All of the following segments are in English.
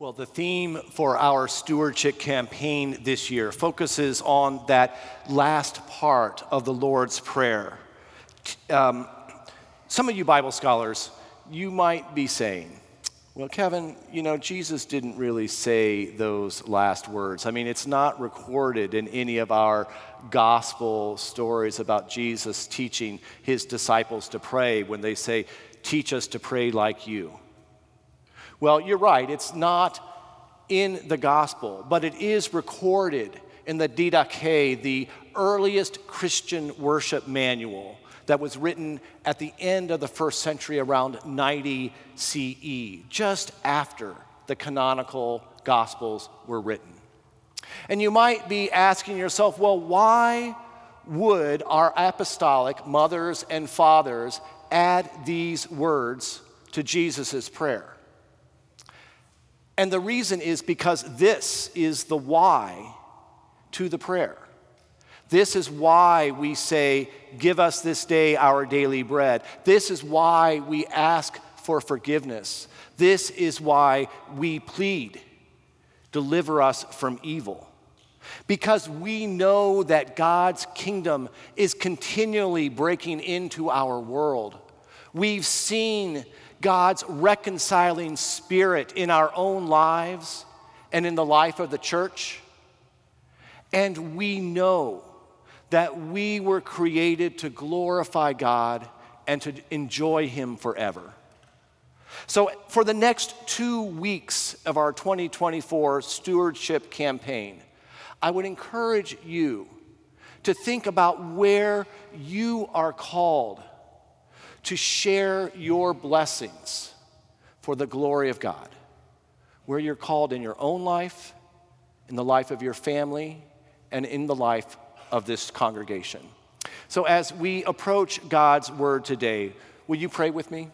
Well, the theme for our stewardship campaign this year focuses on that last part of the Lord's Prayer. Um, some of you Bible scholars, you might be saying, well, Kevin, you know, Jesus didn't really say those last words. I mean, it's not recorded in any of our gospel stories about Jesus teaching his disciples to pray when they say, Teach us to pray like you. Well, you're right, it's not in the gospel, but it is recorded in the Didache, the earliest Christian worship manual that was written at the end of the first century around 90 CE, just after the canonical gospels were written. And you might be asking yourself, well, why would our apostolic mothers and fathers add these words to Jesus' prayer? And the reason is because this is the why to the prayer. This is why we say, Give us this day our daily bread. This is why we ask for forgiveness. This is why we plead, Deliver us from evil. Because we know that God's kingdom is continually breaking into our world. We've seen God's reconciling spirit in our own lives and in the life of the church. And we know that we were created to glorify God and to enjoy Him forever. So, for the next two weeks of our 2024 stewardship campaign, I would encourage you to think about where you are called to share your blessings for the glory of God. Where you're called in your own life, in the life of your family, and in the life of this congregation. So, as we approach God's word today, will you pray with me?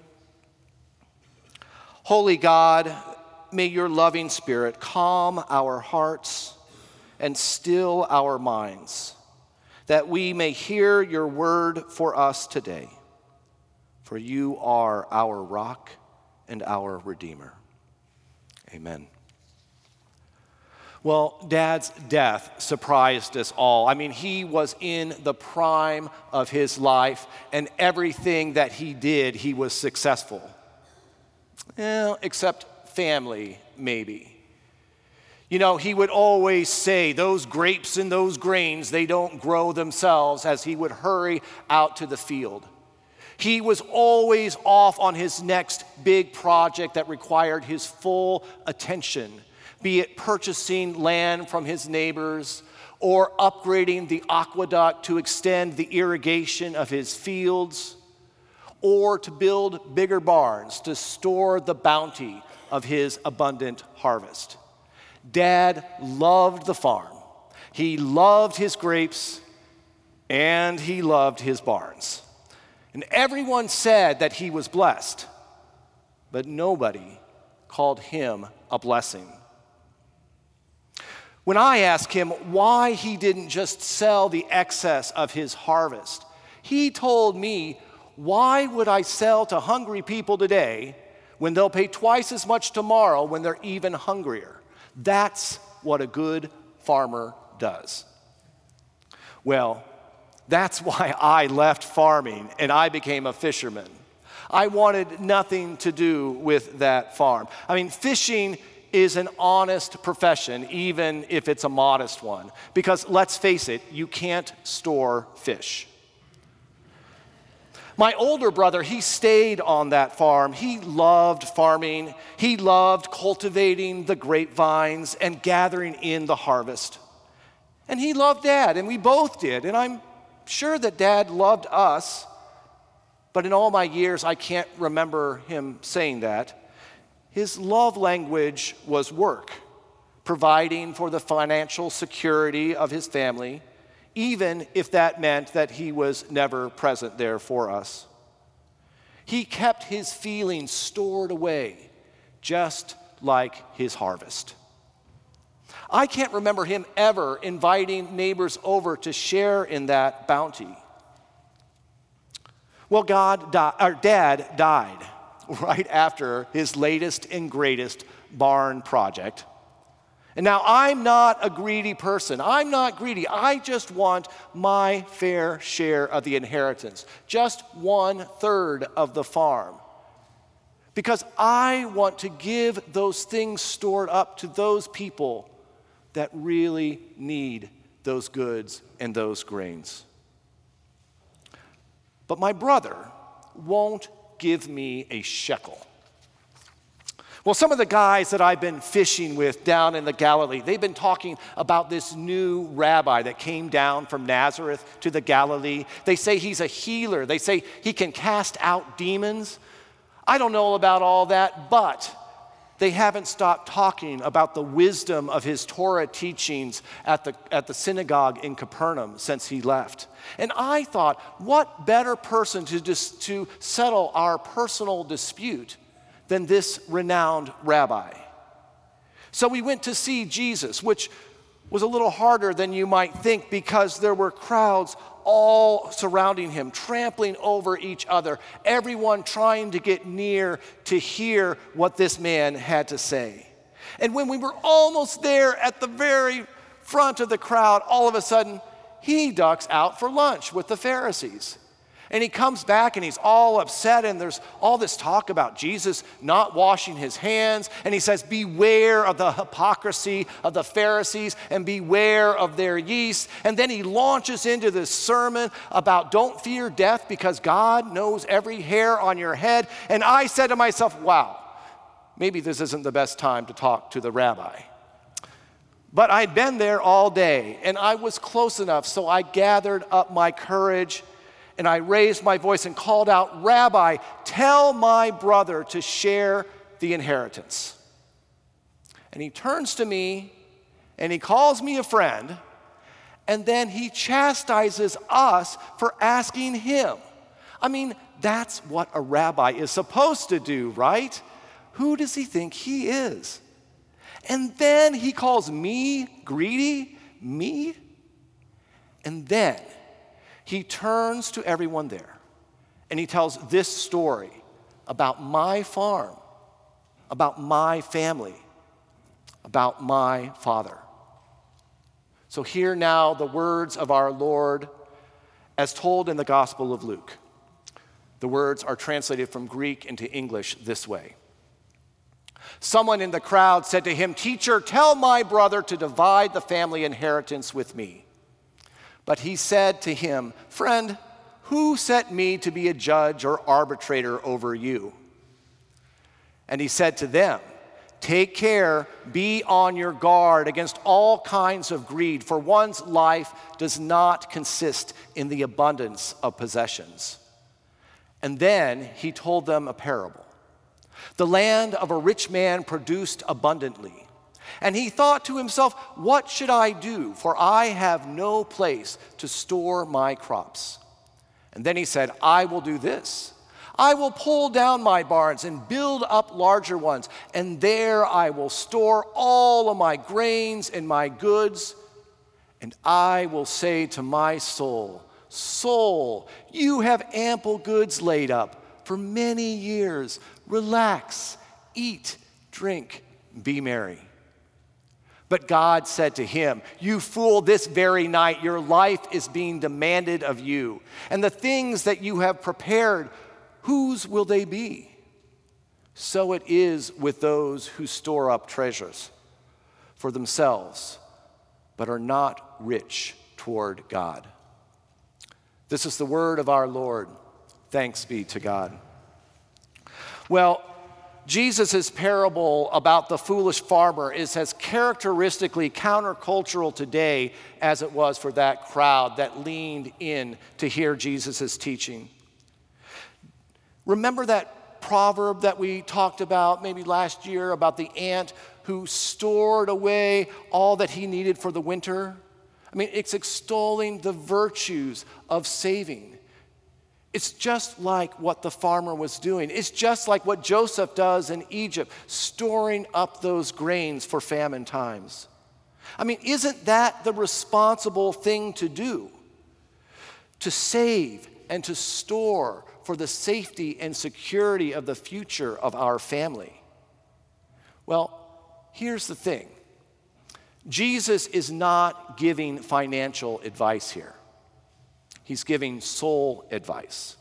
Holy God, may your loving spirit calm our hearts and still our minds, that we may hear your word for us today. For you are our rock and our redeemer. Amen. Well, Dad's death surprised us all. I mean, he was in the prime of his life, and everything that he did, he was successful. Well, except family, maybe. You know, he would always say, Those grapes and those grains, they don't grow themselves, as he would hurry out to the field. He was always off on his next big project that required his full attention be it purchasing land from his neighbors or upgrading the aqueduct to extend the irrigation of his fields, or to build bigger barns to store the bounty of his abundant harvest. Dad loved the farm. He loved his grapes and he loved his barns. And everyone said that he was blessed, but nobody called him a blessing. When I asked him why he didn't just sell the excess of his harvest, he told me, Why would I sell to hungry people today when they'll pay twice as much tomorrow when they're even hungrier? That's what a good farmer does. Well, that's why I left farming and I became a fisherman. I wanted nothing to do with that farm. I mean, fishing is an honest profession, even if it's a modest one. Because let's face it, you can't store fish. My older brother, he stayed on that farm. He loved farming. He loved cultivating the grapevines and gathering in the harvest. And he loved dad, and we both did. And I'm sure that dad loved us, but in all my years, I can't remember him saying that. His love language was work, providing for the financial security of his family, even if that meant that he was never present there for us. He kept his feelings stored away, just like his harvest. I can't remember him ever inviting neighbors over to share in that bounty. Well, God, di- our dad died right after his latest and greatest barn project. And now I'm not a greedy person. I'm not greedy. I just want my fair share of the inheritance, just one third of the farm. Because I want to give those things stored up to those people that really need those goods and those grains. But my brother won't give me a shekel. Well, some of the guys that I've been fishing with down in the Galilee, they've been talking about this new rabbi that came down from Nazareth to the Galilee. They say he's a healer, they say he can cast out demons. I don't know about all that, but they haven't stopped talking about the wisdom of his Torah teachings at the, at the synagogue in Capernaum since he left. And I thought, what better person to, dis, to settle our personal dispute than this renowned rabbi? So we went to see Jesus, which was a little harder than you might think because there were crowds all surrounding him, trampling over each other, everyone trying to get near to hear what this man had to say. And when we were almost there at the very front of the crowd, all of a sudden, he ducks out for lunch with the Pharisees. And he comes back and he's all upset, and there's all this talk about Jesus not washing his hands. And he says, Beware of the hypocrisy of the Pharisees and beware of their yeast. And then he launches into this sermon about don't fear death because God knows every hair on your head. And I said to myself, Wow, maybe this isn't the best time to talk to the rabbi. But I'd been there all day and I was close enough, so I gathered up my courage and I raised my voice and called out, Rabbi, tell my brother to share the inheritance. And he turns to me and he calls me a friend, and then he chastises us for asking him. I mean, that's what a rabbi is supposed to do, right? Who does he think he is? And then he calls me greedy, me. And then he turns to everyone there and he tells this story about my farm, about my family, about my father. So, hear now the words of our Lord as told in the Gospel of Luke. The words are translated from Greek into English this way. Someone in the crowd said to him, Teacher, tell my brother to divide the family inheritance with me. But he said to him, Friend, who set me to be a judge or arbitrator over you? And he said to them, Take care, be on your guard against all kinds of greed, for one's life does not consist in the abundance of possessions. And then he told them a parable. The land of a rich man produced abundantly. And he thought to himself, What should I do? For I have no place to store my crops. And then he said, I will do this. I will pull down my barns and build up larger ones, and there I will store all of my grains and my goods. And I will say to my soul, Soul, you have ample goods laid up for many years. Relax, eat, drink, be merry. But God said to him, You fool, this very night your life is being demanded of you. And the things that you have prepared, whose will they be? So it is with those who store up treasures for themselves, but are not rich toward God. This is the word of our Lord. Thanks be to God. Well, Jesus' parable about the foolish farmer is as characteristically countercultural today as it was for that crowd that leaned in to hear Jesus' teaching. Remember that proverb that we talked about maybe last year about the ant who stored away all that he needed for the winter? I mean, it's extolling the virtues of saving. It's just like what the farmer was doing. It's just like what Joseph does in Egypt, storing up those grains for famine times. I mean, isn't that the responsible thing to do? To save and to store for the safety and security of the future of our family. Well, here's the thing Jesus is not giving financial advice here, he's giving soul advice.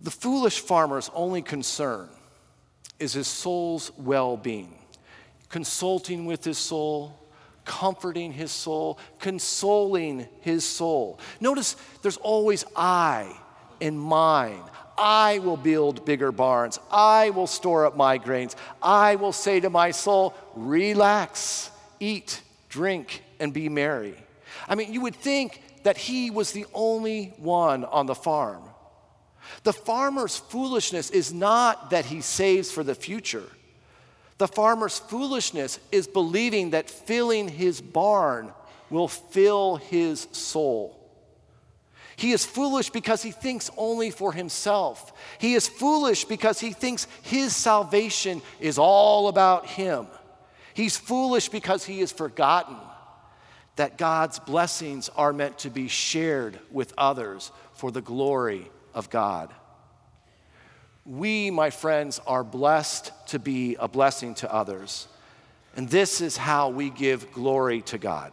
The foolish farmer's only concern is his soul's well being, consulting with his soul, comforting his soul, consoling his soul. Notice there's always I in mine. I will build bigger barns. I will store up my grains. I will say to my soul, relax, eat, drink, and be merry. I mean, you would think that he was the only one on the farm. The farmer's foolishness is not that he saves for the future. The farmer's foolishness is believing that filling his barn will fill his soul. He is foolish because he thinks only for himself. He is foolish because he thinks his salvation is all about him. He's foolish because he has forgotten that God's blessings are meant to be shared with others for the glory of God. We, my friends, are blessed to be a blessing to others. And this is how we give glory to God.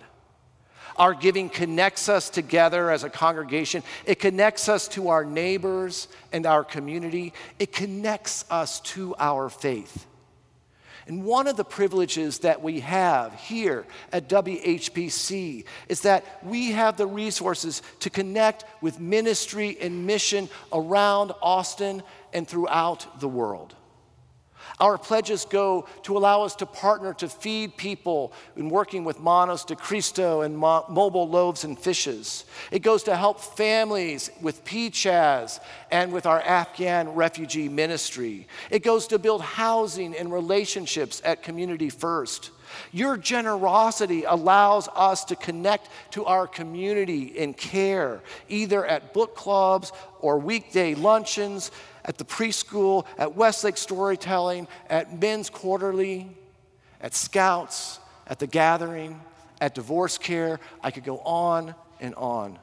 Our giving connects us together as a congregation. It connects us to our neighbors and our community. It connects us to our faith. And one of the privileges that we have here at WHPC is that we have the resources to connect with ministry and mission around Austin and throughout the world. Our pledges go to allow us to partner to feed people in working with Manos de Cristo and mo- mobile loaves and fishes. It goes to help families with PCHAS and with our Afghan refugee ministry. It goes to build housing and relationships at Community First. Your generosity allows us to connect to our community in care, either at book clubs or weekday luncheons at the preschool, at Westlake Storytelling, at Men's Quarterly, at Scouts, at the Gathering, at Divorce Care. I could go on and on.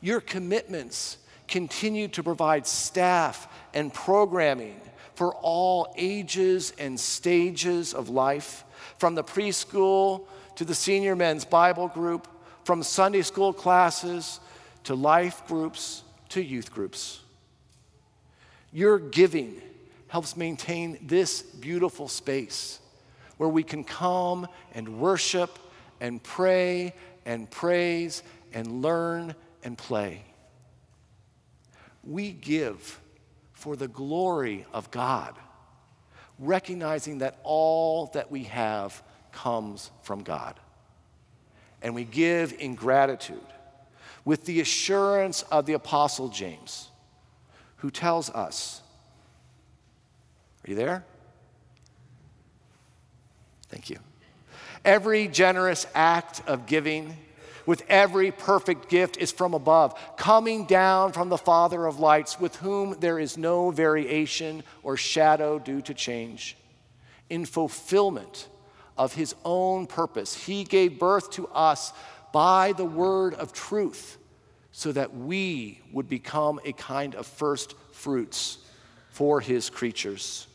Your commitments continue to provide staff and programming for all ages and stages of life, from the preschool to the senior men's Bible group, from Sunday school classes to life groups to youth groups. Your giving helps maintain this beautiful space where we can come and worship and pray and praise and learn and play. We give for the glory of God, recognizing that all that we have comes from God. And we give in gratitude with the assurance of the Apostle James who tells us. Are you there? Thank you. Every generous act of giving with every perfect gift is from above, coming down from the Father of lights, with whom there is no variation or shadow due to change. In fulfillment of his own purpose, he gave birth to us by the word of truth so that we would become a kind of first fruits for his creatures.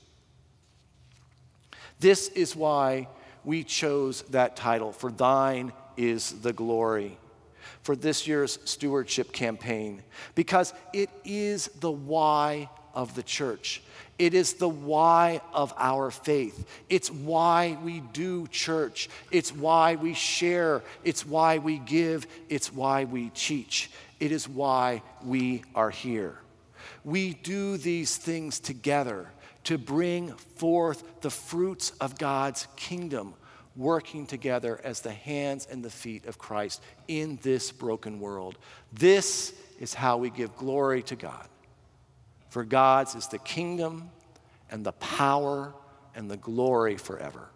This is why we chose that title, For Thine is the Glory, for this year's stewardship campaign, because it is the why of the church. It is the why of our faith. It's why we do church. It's why we share. It's why we give. It's why we teach. It is why we are here. We do these things together to bring forth the fruits of God's kingdom, working together as the hands and the feet of Christ in this broken world. This is how we give glory to God. For God's is the kingdom and the power and the glory forever.